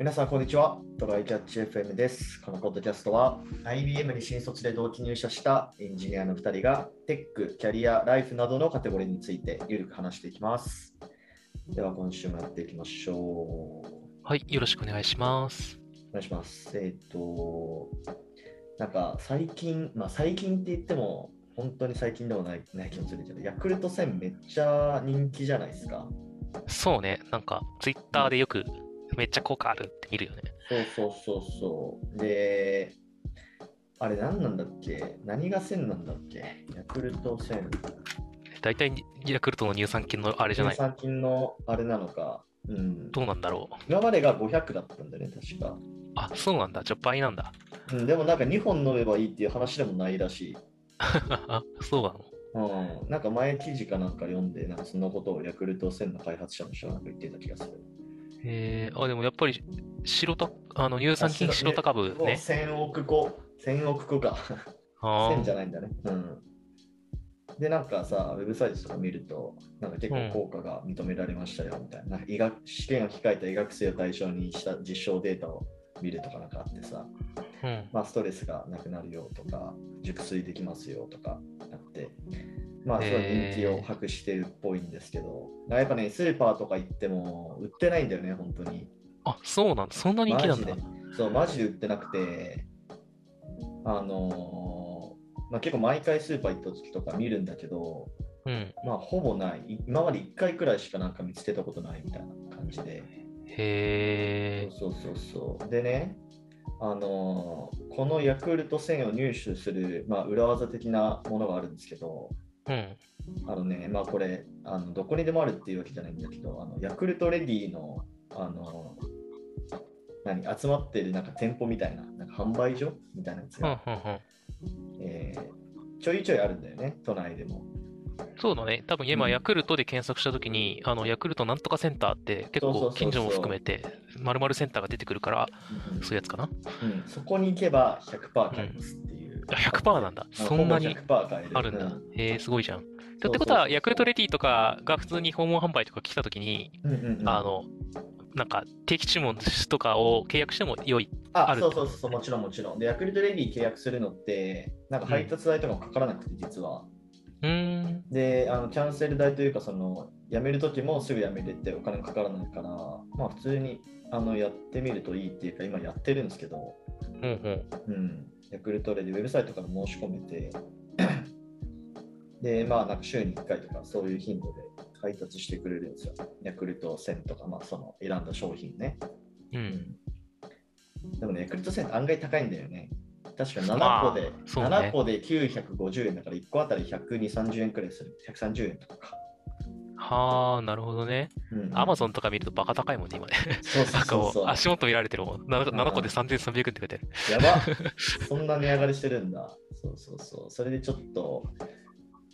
皆さん、こんにちは。トライキャッチ FM です。このポッドキャストは、IBM に新卒で同期入社したエンジニアの2人が、テック、キャリア、ライフなどのカテゴリーについてゆるく話していきます。では、今週もやっていきましょう。はい、よろしくお願いします。お願いします。えっ、と、なんか最近、まあ最近って言っても、本当に最近でもないない気もするけど、ヤクルト1000めっちゃ人気じゃないですか。そうね、なんか、ツイッターでよく、めっちゃ効果あるって見るよね。そうそうそうそう。で、あれ何なんだっけ？何が1000なんだっけ？ヤクルト1000。大体、ヤクルトの乳酸菌のあれじゃない？乳酸菌のあれなのか。うん。どうなんだろう。今までが500だったんだよね、確か。あ、そうなんだ。じゃあ倍なんだ。うん、でもなんか2本飲めばいいっていう話でもないらしい。あ、そうなの？うん、なんか前記事かなんか読んで、なんかそのことをヤクルト1000の開発者の人が言ってた気がする。えー、あ、でもやっぱり、白た、あの、乳酸菌白高部ね。1000億個、1000億個か。あ1000じゃないんだね。うん。で、なんかさ、ウェブサイトとか見ると、なんか結構効果が認められましたよみたいな。なんか医学試験を控えた医学生を対象にした実証データを見るとかなんかあってさ、あ、うん。まあ、ストレスがなくなるよとか、熟睡できますよとかあって、まあ、すごい人気を博してるっぽいんですけど、やっぱね、スーパーとか行っても売ってないんだよね、本当に。あ、そうなんだ。そんな人気なんだそう、マジで売ってなくて、あのーまあ、結構毎回スーパー行った時とか見るんだけど、うん。まあ、ほぼない。い今まで1回くらいしかなんか見つけたことないみたいな感じで。へえ。そうそうそうそう。でね、あのーこのヤクルト1000を入手する、まあ、裏技的なものがあるんですけど、うん。あのね、まあこれ、あのどこにでもあるっていうわけじゃないんだけど、あのヤクルトレディの、あの、何、集まってるなんか店舗みたいな、なんか販売所みたいなやつうん、うん、が、うん。えーちょいちょいあるんだよね、都内でも。そうだね。多分今、うんヤクルトで検索したときに、あの、ヤクルトなんとかセンターって結構近所も含めて、〇〇センターが出てくるから、うんそういうやつかな。うんそこに行けば100%買えますって100%なんだ。そんなにほぼ100%買えるあるんだう。へえ、すごいじゃん。ってことは、ヤクルトレディとかが普通に訪問販売とか来たときに、うんうんうんあの、なんか定期注文とかを契約しても良い。あそうそうそう、もちろんもちろん。で、ヤクルトレディ契約するのって、なんか配達代とかもかからなくて、実は。うーん。で、あのキャンセル代というか、その辞めるときもすぐ辞めれてお金もかからないから、まあ普通にあのやってみるといいっていうか、今やってるんですけど、うんうん。うん、ヤクルトレディ、ウェブサイトから申し込めて、で、まあなんか週に1回とかそういう頻度で配達してくれるんですよ。ヤクルト1000とか、まあその選んだ商品ね。うん。でもね、ヤクルト1000って案外高いんだよね。確かまあ7個で、そうね7個で950円だから1個あたり120、30円くらいする。130円とかか。はあ、なるほどね。うんアマゾンとか見るとバカ高いもんね、今ね。そうそううそうそう。足元見られてるもん。7, うん7個で3300円って書いてある。やばそんな値上がりしてるんだ。そうそうそう。それでちょっと、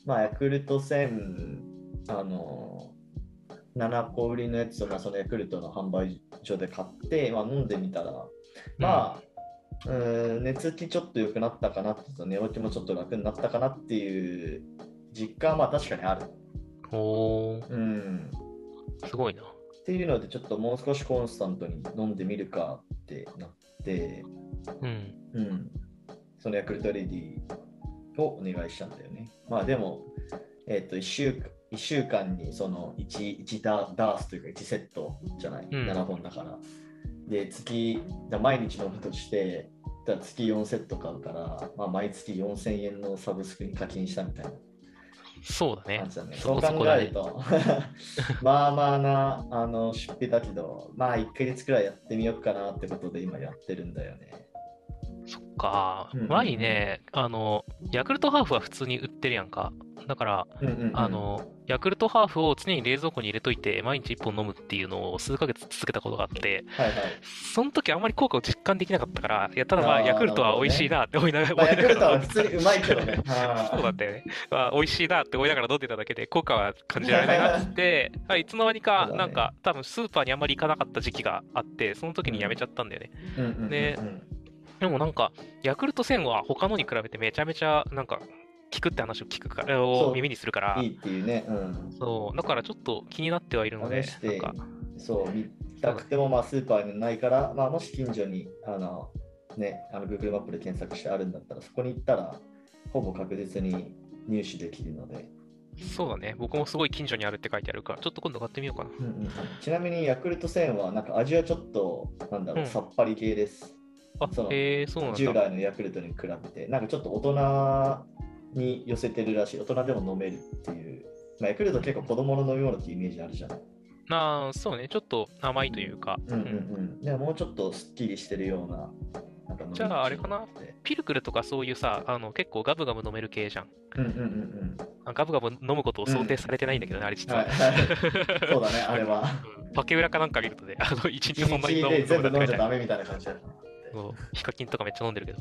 まあ、ヤクルト1000、あの、7個売りのやつを、まあ、そのヤクルトの販売所で買って、まあ、飲んでみたら、まあ、うーん、寝つきちょっと良くなったかなって、寝起きもちょっと楽になったかなっていう実感はまあ確かにある。おー、うん。すごいな。っていうので、ちょっともう少しコンスタントに飲んでみるかってなって、うん。うん、そのヤクルトレディをお願いしたんだよね。まあでも、えっ、と1週間、一週間にその 1, 1ダダースというか1セットじゃない、ん7本だから。で、月、だ毎日飲むとして、月4セット買うから、まあ、毎月4000円のサブスクに課金したみたいなそうだねだね。そそう考こそこだねえると、まあまあなあの出費だけど、まあ1ヶ月くらいやってみようかなってことで今やってるんだよね。そっか。前ね、あの、ヤクルトハーフは普通に売ってるやんか。だから、うんうんうん。あの、ヤクルトハーフを常に冷蔵庫に入れといて、毎日1本飲むっていうのを数ヶ月続けたことがあって、はいはい。その時あんまり効果を実感できなかったから、いや、ただまあ、ヤクルトは美味しいなって思いながら、まあ、ヤクルトは普通にうまいけどね。そうだったよね。まあ、美味しいなって思いながら飲んでただけで、効果は感じられないなって、はいいつの間にかなんか、多分スーパーにあんまり行かなかった時期があって、その時にやめちゃったんだよね。うんうんうんうん。ででもなんか、ヤクルト1000は他のに比べてめちゃめちゃ、なんか、効くって話を聞くから、を耳にするからい、いっていうね。うん。そう、だからちょっと気になってはいるので、試してなんか、そう、見たくてもまあスーパーにないから、まあ、もし近所にあの、ね、あの Google マップで検索してあるんだったら、そこに行ったら、ほぼ確実に入手できるので、そうだね。僕もすごい近所にあるって書いてあるから、ちょっと今度買ってみようかな。うんうんちなみにヤクルト1000はなんか味はちょっとなんだろう、うんさっぱり系です。あその、へえそうなん従だ。来のヤクルトに比べて、なんかちょっと大人に寄せてるらしい、大人でも飲めるっていう。まあ、ヤクルト結構子供の飲み物ってイメージあるじゃない。ああ、そうね。ちょっと甘いというか。うんうんうん。でももうちょっとすっきりしてるような。じゃああれかな？ピルクルとかそういうさ、あの結構ガブガブ飲める系じゃん。うんうんうんあガブガブ飲むことを想定されてないんだけどね、あれうん。実は。はいはい。そうだね、あれは。うんパケ裏かなんか見るとね、あの 一日一そんなに日飲むで全部飲んじゃダダメみたいな感じだ。そうヒカキンとかめっちゃ飲んでるけど。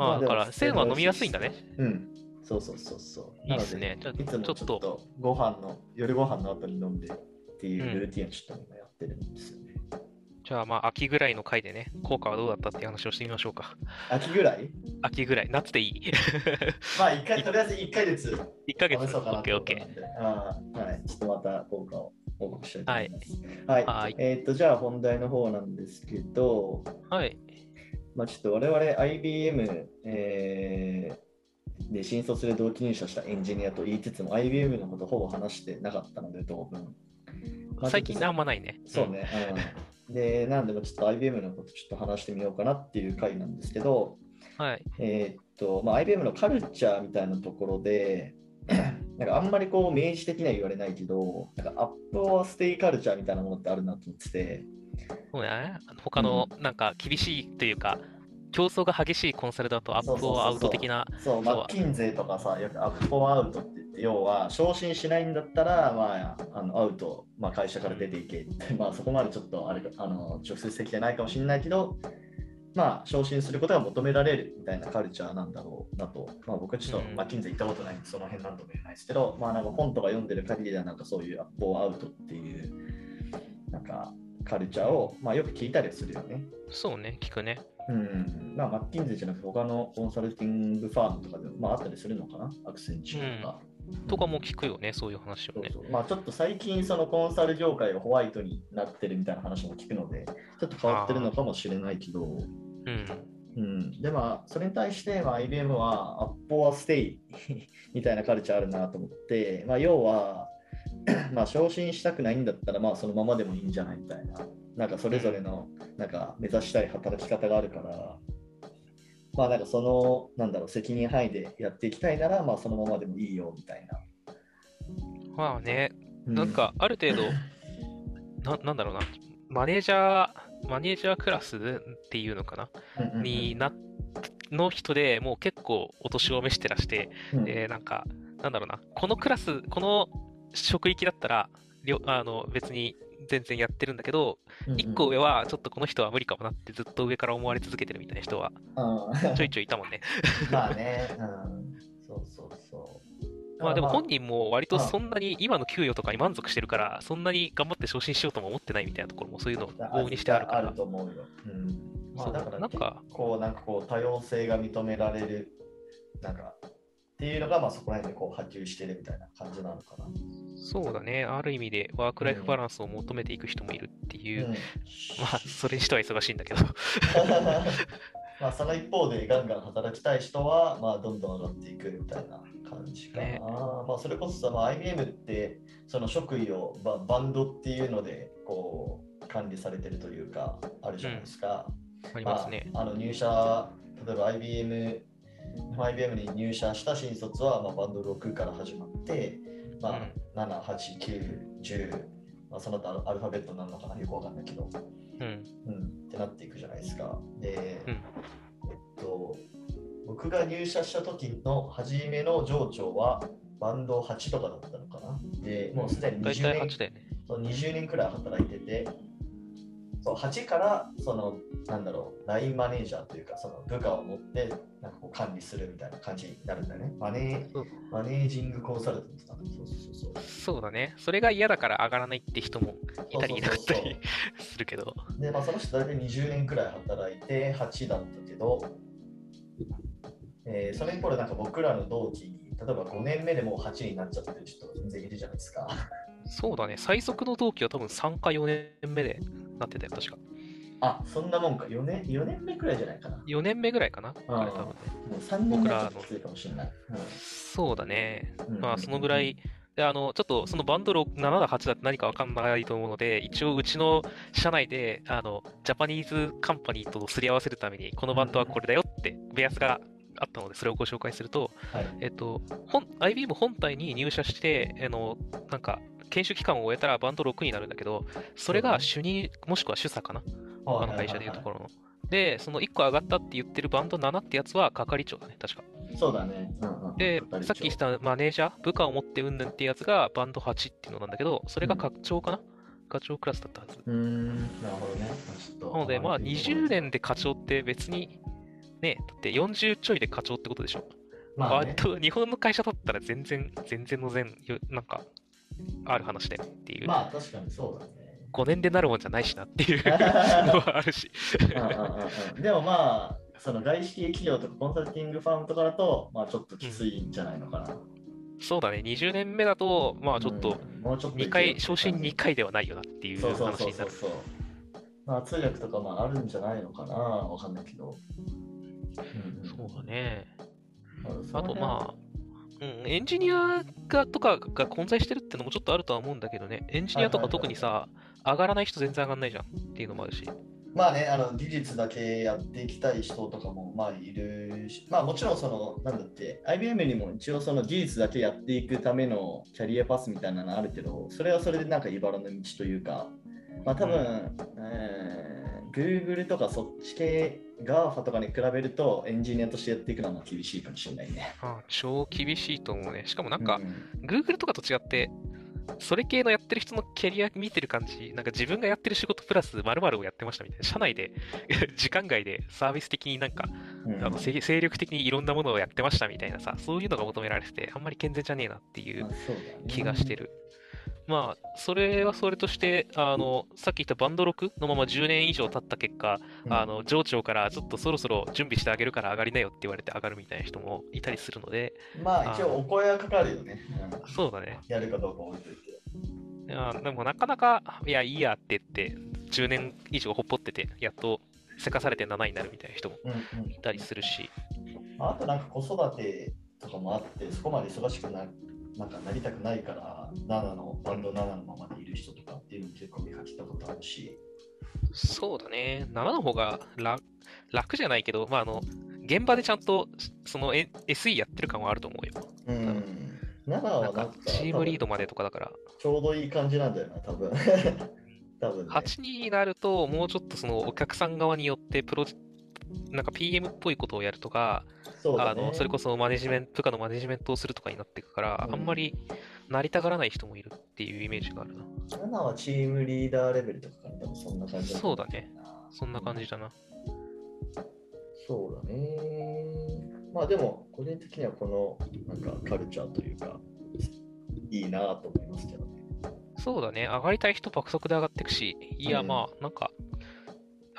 うんまあ、だから、まあでも1000は飲みやすいんだね。うん。そうそうそうそう。いいっすね。ちょっと、とご飯の、夜ご飯の後に飲んでっていうルーティンをちょっと今やってるんですよね。じゃあまあ、秋ぐらいの回でね、効果はどうだったっていう話をしてみましょうか。秋ぐらい？秋ぐらい、夏でいい。まあ一回、とりあえず1ヶ月1ヶ月、オッケーオッケーはい。ちょっとまた効果を報告したいと思います。はい。はい。えっ、と、じゃあ本題の方なんですけど、はい。まあちょっと我々 IBM、えーで新卒で同期入社したエンジニアと言いつつも IBM のことほぼ話してなかったので、当分。まあ最近あんまないね。そうね。うん、で、なんでもちょっと IBM のことちょっと話してみようかなっていう回なんですけど、うん。はい。えーっと、まあ、IBM のカルチャーみたいなところで、なんかあんまりこう明示的には言われないけど、なんか up or stay カルチャーみたいなものってあるなと思ってて、そうね。他の、なんか、厳しいというか、競争が激しいコンサルだとアップをアウト的な、そう、マッキンゼーとかさ、よくアップオアアウトって言って、要は昇進しないんだったら、まあ、あのアウト、まあ、会社から出ていけって、まあ、そこまでちょっとあれあの直接的じゃないかもしれないけど、まあ、昇進することが求められるみたいなカルチャーなんだろうなと、まあ、僕はちょっとうん。マッキンゼー行ったことないんで、その辺なんとも言えないですけど、まあ、なんか本とか読んでる限りでは、なんかそういうアップオアアウトっていう、なんかカルチャーを、まあ、よく聞いたりするよね。そうね、聞くね。うん、まあ、マッキンゼーじゃなくて他のコンサルティングファームとかでも、まあ、あったりするのかな？アクセンチューとか。とかも聞くよね、そういう話をね。そうそうまあ、ちょっと最近そのコンサル業界がホワイトになってるみたいな話も聞くので、ちょっと変わってるのかもしれないけど、うん。うん、でまあそれに対して、まあ、IBM はアッポアステイ みたいなカルチャーあるなと思って、まあ、要は、まあ、昇進したくないんだったら、まあ、そのままでもいいんじゃないみたいな、なんかそれぞれのなんか目指したい働き方があるから、まあなんかその、なんだろう、責任範囲でやっていきたいなら、まあそのままでもいいよみたいな。まあね、うなん、か、ある程度、ななんだろうな、マネージャー、マネージャークラスっていうのかな、うんうんうん。にな、の人でもう結構お年を召してらして、うん。で、なんか、なんだろうな、このクラス、この職域だったら、あの別に全然やってるんだけど、一個上はちょっとこの人は無理かもなってずっと上から思われ続けてるみたいな人はうんちょいちょいいたもんね。まあね、うん、そうそうそう。まあでも本人も割とそんなに今の給与とかに満足してるから、そんなに頑張って昇進しようとも思ってないみたいなところもそういうのを往々にしてあるからある。と思うよ。うん。まあだからなんかこうなんかこう多様性が認められるなんかっていうのがまあそこら辺でこう波及してるみたいな感じなのかな。そうだね。ある意味でワークライフバランスを求めていく人もいるっていう。うんまあ、それにしては忙しいんだけど。まあその一方でガンガン働きたい人はまあどんどん上がっていくみたいな感じかな。ねまあそれこそさ、まあ、IBM ってその職位をババンドっていうのでこう管理されてるというかあるじゃないですか。ありますね。まあ、あの入社、例えば IBM, IBM に入社した新卒は、まあ、バンド6から始まって、まあ7、8、9、10、まあ、その後アルファベットになるのかなよくわかんないけど、うん。うん、ってなっていくじゃないですか。で、うんえっと、僕が入社した時の初めの上長はバンド8とかだったのかな。で、もうすでに大20体年8だよね。そう20年くらい働いてて、そう8からそのなんだろう、ラインマネージャーというか、その部下を持ってなんかこう管理するみたいな感じになるんだよね。マネーマネージングコンサルタントだね。そうそうそうそう。だね。それが嫌だから上がらないって人もいたりいなかったりするけど。で、まあ、その人大体20年くらい働いて8だったけど、えーそれにこれなんか僕らの同期に、例えば5年目でもう8になっちゃってる人が全然いるじゃないですか。そうだね。最速の同期は多分3か4年目でなってたよ、確か。あ、そんなもんか。4年 ,4 年目くらいじゃないかな。4年目ぐらいかなあれ多分ね。もう3年目はちょっときついかもしれない。そうだね。うんまあ、そのぐらい。で、あの、ちょっとそのバンド6 7だ8だって何かわかんないと思うので、一応うちの社内で、あの、ジャパニーズカンパニーとすり合わせるために、このバンドはこれだよって、ベアスがあったので、それをご紹介すると、はい。えっと、本 IBM 本体に入社して、あの、なんか、研修期間を終えたらバンド6になるんだけど、それが主任、もしくは主査かなあの会社でいうところの。で、その1個上がったって言ってるバンド7ってやつは係長だね、確か。ろ。そうだね。うんうんでさっき言ったマネージャー、部下を持ってうんぬんってやつがバンド8っていうのなんだけど、それが課長かな、課長クラスだったはず。うーん、なるほどね。なので、まあ、20年で課長って別に、ね、だって40ちょいで課長ってことでしょ。まあね、割と日本の会社だったら全然、全然の全、よなんか、ある話だよっていう。まあ確かにそうだね。5年でなるもんじゃないしなっていう のはあるし。でもまあ、その外資系企業とかコンサルティングファームとかだと、まあちょっときついんじゃないのかな。そうだね、20年目だと、まあちょっと、うん、もうちょっといけ2る回、昇進2回ではないよなっていうそうそう話になる。そうそうそう。まあ通訳とかもあるんじゃないのかなわかんないけど。うんうんそうだね。ああとまあ、うん、エンジニアがとかが混在してるってのもちょっとあるとは思うんだけどね、エンジニアとか特にさ、上がらない人全然上がんないじゃんっていうのもあるし。まあね、あの技術だけやっていきたい人とかもまあいるし、まあもちろんその、なんだって、IBM にも一応その技術だけやっていくためのキャリアパスみたいなのあるけど、それはそれでなんか茨の道というか、まあ多分、えー Google とかそっち系、GAFA とかに比べるとエンジニアとしてやっていくのはまあ厳しいかもしれないね。ああ超厳しいと思うね。しかもなんかう、ん Google とかと違って、それ系のやってる人のキャリア見てる感じ、なんか自分がやってる仕事プラス〇〇をやってましたみたいな、社内で 時間外でサービス的になんか、うん。あの精精力的にいろんなものをやってましたみたいなさ、そういうのが求められてて、あんまり健全じゃねえなっていう気がしてる。まあ、それはそれとして、あの、さっき言ったバンド6のまま10年以上経った結果、うんあの、上長からちょっとそろそろ準備してあげるから上がりなよって言われて上がるみたいな人もいたりするので、まあ一応お声はかかるよね。うんそうだね。やるかどうか置いといて。いやでもなかなか、いや、いいやって言って、10年以上ほっぽってて、やっとせかされて7になるみたいな人もうんうんいたりするし、あとなんか子育てとかもあって、そこまで忙しくななんかなりたくないから、7のバンド7のままでいる人とかっていうのも結構見かけたことあるし、そうだね、7の方が楽楽じゃないけど、まあ、あの、現場でちゃんとそのえ SE やってる感はあると思うよ。うん、7なはなんかチームリードまでとかだから、ちょうどいい感じなんだよな、多分。多分、ね。8になると、もうちょっとそのお客さん側によってプロジ、なんか PM っぽいことをやるとか、そうだねあのそれこそマネジメント、部下のマネジメントをするとかになっていくから、うんあんまりなりたがらない人もいるっていうイメージがあるな。7はチームリーダーレベルとかから多分そんな感じそうだね。そんな感じだな。そうだね。まあでも、個人的にはこのなんかカルチャーというか、いいなと思いますけどね。そうだね。上がりたい人爆速で上がっていくし、いや、うんまあ、なんか、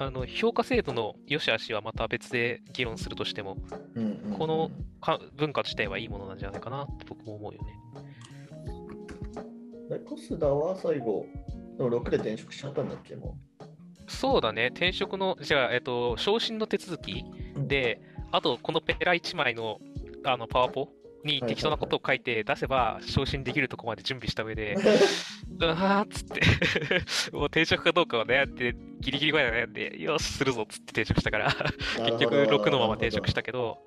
あの、評価制度の良し悪しはまた別で議論するとしても、うんうんうん。このか文化自体はいいものなんじゃないかなって僕も思うよね。えコスダは最後、でも6で転職しちゃったんだっけ、もそうだね。転職の、じゃあ、えっと、昇進の手続きで、あと、このペラ1枚の、あの、パワポに適当なことを書いて出せば、昇進できるとこまで準備した上で、うわーっつって、もう転職かどうかを悩んで、ギリギリまで悩んで、よし、するぞっつって転職したから、結局6のまま転職したけど、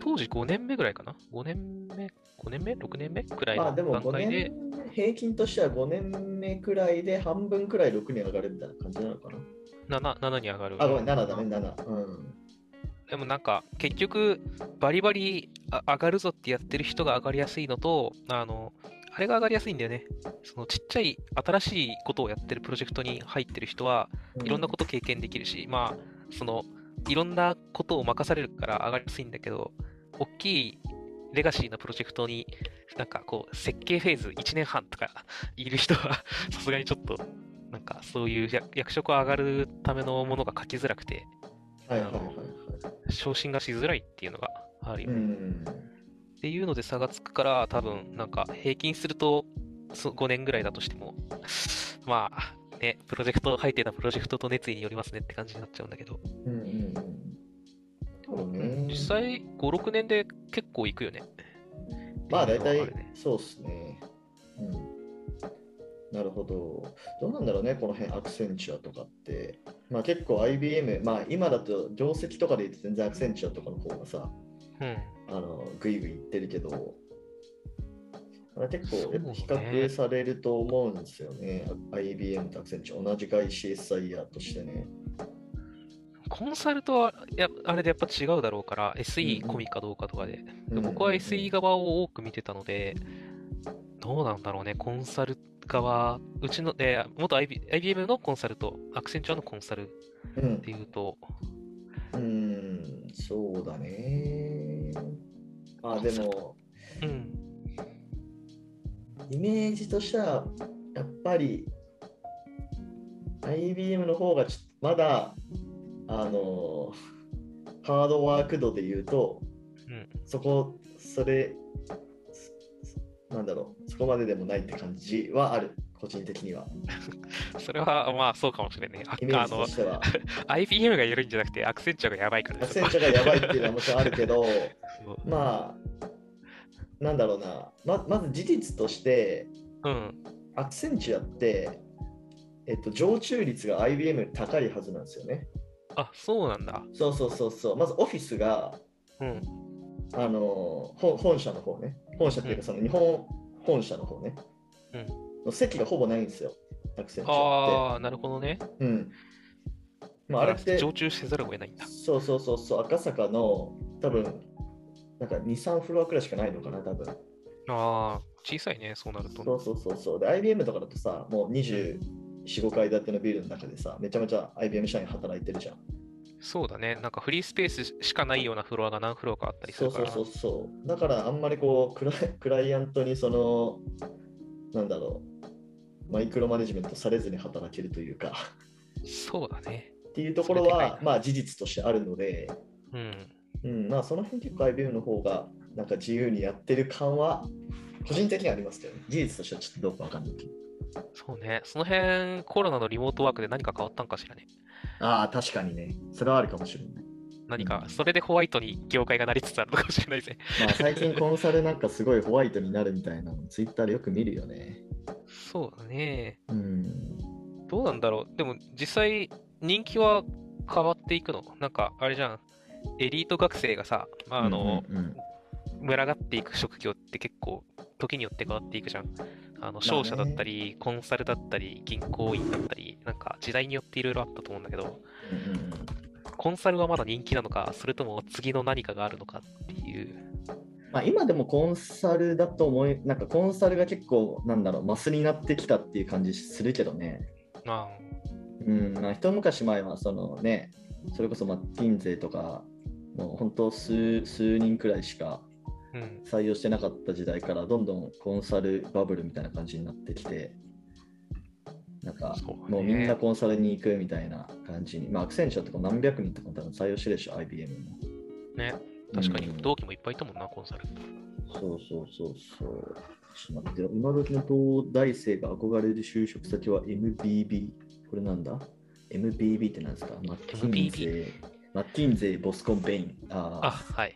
当時5年目ぐらいかな ?5 年目 ?5 年目 ?6 年目くらいのまあでも5段階で、年目、平均としては5年目くらいで半分くらい6に上がるみたいな感じなのかな？7, 7に上がる。あ、ごめん、7だね、7。うん。でもなんか、結局、バリバリあ上がるぞってやってる人が上がりやすいのと、あの、あれが上がりやすいんだよね。そのちっちゃい新しいことをやってるプロジェクトに入ってる人は、いろんなこと経験できるし、まあ、その、いろんなことを任されるから上がりやすいんだけど、大きいレガシーなプロジェクトに、なんかこう、設計フェーズ1年半とか いる人は、さすがにちょっと、なんかそういう役役職を上がるためのものが書きづらくて、はいはいはいはい。昇進がしづらいっていうのがあるよね。うん。っていうので差がつくから、多分なんか平均するとそ5年ぐらいだとしても、まあ、ね、プロジェクト、入ってたプロジェクトと熱意によりますねって感じになっちゃうんだけど。うんうんうん。そうね。実際、5、6年で結構いくよね。まあ大体ねそうっすね。うん。なるほど。どうなんだろうね、この辺、アクセンチュアとかって。まあ結構 IBM、まあ今だと業績とかで言うと全然アクセンチュアとかの方がさ、うん。あのグイグイいってるけど、まあ、結構比較されると思うんですよね。IBM とアクセンチュア、同じ会 CSIR としてね。コンサルとはやあれでやっぱ違うだろうから、うん SE 込みかどうかとかで。うんで僕は SE 側を多く見てたので、どうなんだろうね、コンサル側、うちの、えー元 IB IBM のコンサルと、アクセンチュアのコンサルっうんていうと、うん、そうだね。まあでも、うん、イメージとしては、やっぱり IBM の方がちょっとまだ、あの、ハードワーク度で言うと、うん、そこ、それ、なんだろう、そこまででもないって感じはある、個人的には。それはまあそうかもしれないイメージとしては。IBM が緩いんじゃなくて、アクセンチュアがやばいからアクセンチュアがやばいっていうのはもちろんあるけど、まあ、なんだろうな、ままず事実として、うん、アクセンチュアって、えっと、常駐率が IBM 高いはずなんですよね。あ、そうなんだ。そうそうそうそう。まずオフィスが、うん、あの本本社の方ね。本社っていうか、その日本本社の方ね。うんの席がほぼないんですよ。アクセンっああ、なるほどね。て。うん。まあ、あれって、常駐せざるを得ないんだ。そうそうそうそう、赤坂の多分、なんか2、3フロアくらいしかないのかな、多分。ああ、小さいね、そうなると。そうそうそうそう。で、IBM とかだとさ、もう24、5階建てのビルの中でさ、めちゃめちゃ IBM 社員働いてるじゃん。そうだね。なんかフリースペースしかないようなフロアが何フロアかあったりするから。そうそうそうそう。だからあんまりこうクライ、クライアントにその、なんだろう、マイクロマネジメントされずに働けるというか、そうだね。っていうところはまあ事実としてあるので、うん。うん、まあその辺結構 IBM の方がなんか自由にやってる感は、個人的にはありますけど、ね、事実としてはちょっとどうかわかんないけど。そうね。その辺、コロナのリモートワークで何か変わったんかしらね。ああ、確かにね、それはあるかもしれない。何か、それでホワイトに業界がなりつつあるのかもしれないぜ。まあ最近コンサルなんかすごいホワイトになるみたいなの、ツイッターでよく見るよね。そうだね。うん。どうなんだろう。でも実際、人気は変わっていくの？なんか、あれじゃん。エリート学生がさ、まあ、あの、うんうんうん群がっていく職業って結構、時によって変わっていくじゃん。あの商社だったり、コンサルだったり、銀行員だったり、なんか時代によっていろいろあったと思うんだけど、うんコンサルはまだ人気なのか、それとも次の何かがあるのかっていう。まあ、今でもコンサルだと思い、なんかコンサルが結構、なんだろう、マスになってきたっていう感じするけどね。まあ、うん、まあ、一昔前は、そのね、それこそマッティンゼとか、もう本当数、数人くらいしかうん。採用してなかった時代から、どんどんコンサルバブルみたいな感じになってきて、なんか、もうみんなコンサルに行くみたいな感じに、まあ、アクセンチャーとか何百人とかも多分採用してるでしょ、IBM も。ね。確かにうん同期もいっぱいいたもんな、コンサル。そうそうそうそう。ちょっと待ってよ、今時の東大生が憧れる就職先は MBB。これなんだ ?MBB ってなんですか？マッキンゼ MBB ー。マッキンゼー、ボスコンベイン。ああ、あ、はい。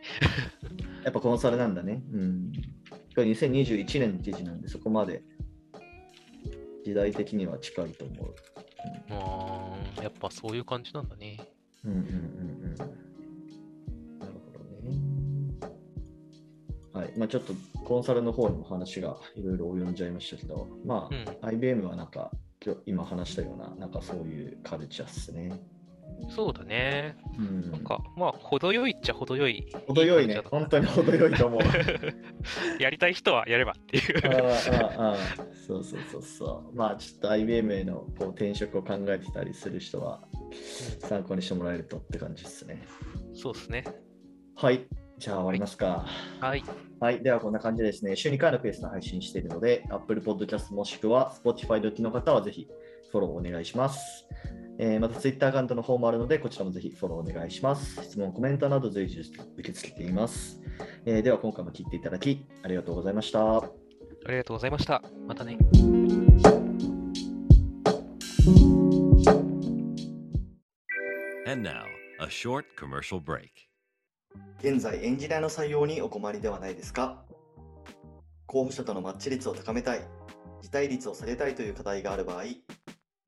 やっぱコンサルなんだね。うん。これ2021年の記事なんで、そこまで時代的には近いと思う。あーやっぱそういう感じなんだね。うんうんうんうん。なるほどね。はい。まあちょっとコンサルの方にも話がいろいろ及んじゃいましたけど、まあ、うん。IBM はなんか今日今話したような、なんかそういうカルチャーっすね。そうだね。うんなんか、まあ、程よいっちゃ程よい。程よいね感じだ、と本当に程よいと思う。やりたい人はやればっていう。ああああそうそうそうそう。まあちょっと IBM へのこう転職を考えてたりする人は参考にしてもらえるとって感じですね。そうですね。はい。じゃあ終わりますか。はい。はい。ではこんな感じでですね、週2回のペースで配信しているので、Apple Podcast もしくは Spotify 時の方はぜひフォローお願いします。えーまた Twitter アカウントの方もあるので、こちらもぜひフォローお願いします。質問、コメントなど随時受け付けています。えーでは今回も聞いていただきありがとうございました。あありがとうございました。またね。And now, a short commercial break. 現在エンジニアの採用にお困りではないですか？候補者とのマッチ率を高めたい、辞退率を下げたいという課題がある場合、